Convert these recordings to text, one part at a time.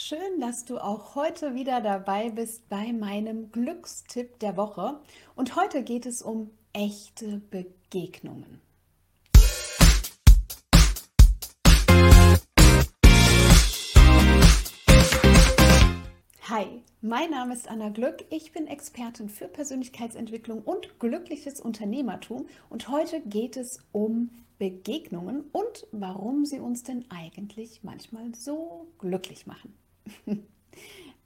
Schön, dass du auch heute wieder dabei bist bei meinem Glückstipp der Woche. Und heute geht es um echte Begegnungen. Hi, mein Name ist Anna Glück. Ich bin Expertin für Persönlichkeitsentwicklung und glückliches Unternehmertum. Und heute geht es um Begegnungen und warum sie uns denn eigentlich manchmal so glücklich machen.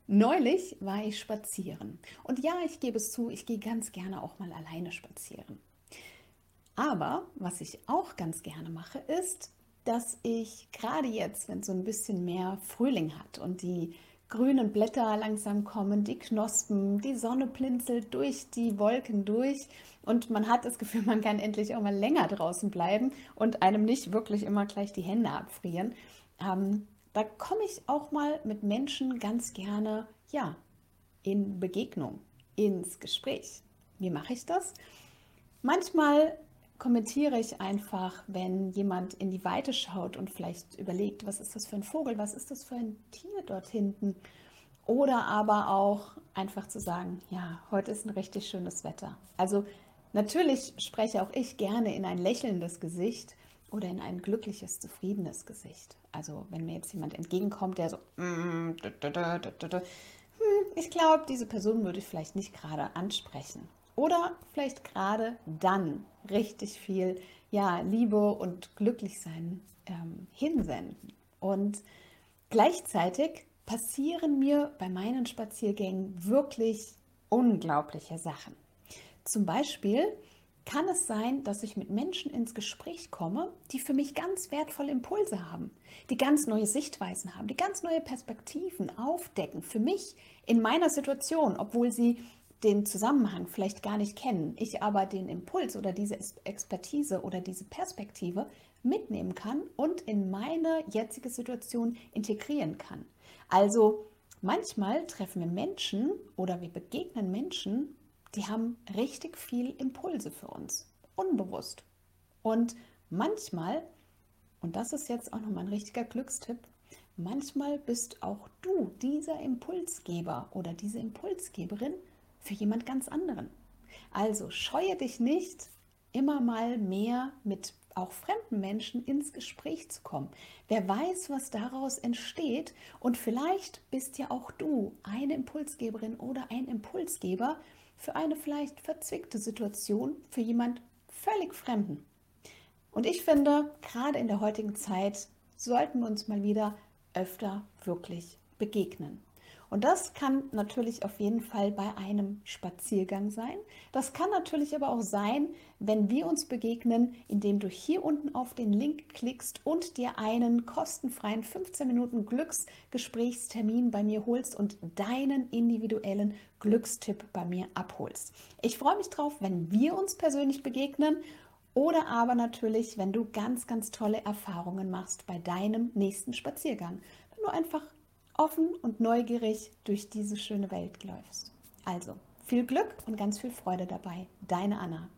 Neulich war ich spazieren. Und ja, ich gebe es zu, ich gehe ganz gerne auch mal alleine spazieren. Aber was ich auch ganz gerne mache, ist, dass ich gerade jetzt, wenn es so ein bisschen mehr Frühling hat und die grünen Blätter langsam kommen, die Knospen, die Sonne blinzelt durch die Wolken durch und man hat das Gefühl, man kann endlich auch mal länger draußen bleiben und einem nicht wirklich immer gleich die Hände abfrieren. Ähm, da komme ich auch mal mit Menschen ganz gerne, ja, in Begegnung, ins Gespräch. Wie mache ich das? Manchmal kommentiere ich einfach, wenn jemand in die Weite schaut und vielleicht überlegt, was ist das für ein Vogel, was ist das für ein Tier dort hinten. Oder aber auch einfach zu sagen, ja, heute ist ein richtig schönes Wetter. Also natürlich spreche auch ich gerne in ein lächelndes Gesicht, oder in ein glückliches, zufriedenes Gesicht. Also wenn mir jetzt jemand entgegenkommt, der so, mm, hm, ich glaube, diese Person würde ich vielleicht nicht gerade ansprechen. Oder vielleicht gerade dann richtig viel ja, Liebe und Glücklichsein ähm, hinsenden. Und gleichzeitig passieren mir bei meinen Spaziergängen wirklich unglaubliche Sachen. Zum Beispiel, kann es sein, dass ich mit Menschen ins Gespräch komme, die für mich ganz wertvolle Impulse haben, die ganz neue Sichtweisen haben, die ganz neue Perspektiven aufdecken für mich in meiner Situation, obwohl sie den Zusammenhang vielleicht gar nicht kennen, ich aber den Impuls oder diese Expertise oder diese Perspektive mitnehmen kann und in meine jetzige Situation integrieren kann. Also manchmal treffen wir Menschen oder wir begegnen Menschen, die haben richtig viel Impulse für uns, unbewusst. Und manchmal, und das ist jetzt auch nochmal ein richtiger Glückstipp, manchmal bist auch du dieser Impulsgeber oder diese Impulsgeberin für jemand ganz anderen. Also scheue dich nicht, immer mal mehr mit auch fremden Menschen ins Gespräch zu kommen. Wer weiß, was daraus entsteht und vielleicht bist ja auch du eine Impulsgeberin oder ein Impulsgeber, für eine vielleicht verzwickte Situation für jemand völlig Fremden. Und ich finde, gerade in der heutigen Zeit sollten wir uns mal wieder öfter wirklich begegnen. Und das kann natürlich auf jeden Fall bei einem Spaziergang sein. Das kann natürlich aber auch sein, wenn wir uns begegnen, indem du hier unten auf den Link klickst und dir einen kostenfreien 15 Minuten Glücksgesprächstermin bei mir holst und deinen individuellen Glückstipp bei mir abholst. Ich freue mich drauf, wenn wir uns persönlich begegnen oder aber natürlich, wenn du ganz, ganz tolle Erfahrungen machst bei deinem nächsten Spaziergang. Wenn du einfach offen und neugierig durch diese schöne Welt läufst. Also, viel Glück und ganz viel Freude dabei. Deine Anna.